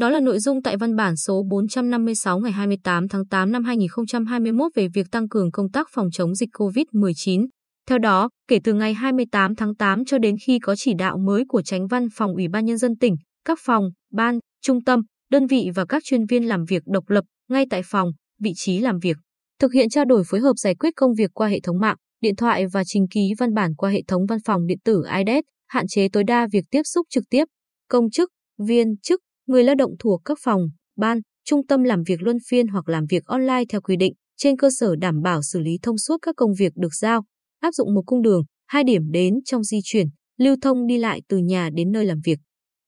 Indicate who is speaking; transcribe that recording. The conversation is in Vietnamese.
Speaker 1: đó là nội dung tại văn bản số 456 ngày 28 tháng 8 năm 2021 về việc tăng cường công tác phòng chống dịch COVID-19. Theo đó, kể từ ngày 28 tháng 8 cho đến khi có chỉ đạo mới của Tránh Văn phòng Ủy ban Nhân dân tỉnh, các phòng, ban, trung tâm, đơn vị và các chuyên viên làm việc độc lập ngay tại phòng, vị trí làm việc. Thực hiện trao đổi phối hợp giải quyết công việc qua hệ thống mạng, điện thoại và trình ký văn bản qua hệ thống văn phòng điện tử IDES, hạn chế tối đa việc tiếp xúc trực tiếp. Công chức, viên chức, người lao động thuộc các phòng, ban, trung tâm làm việc luân phiên hoặc làm việc online theo quy định, trên cơ sở đảm bảo xử lý thông suốt các công việc được giao, áp dụng một cung đường, hai điểm đến trong di chuyển, lưu thông đi lại từ nhà đến nơi làm việc.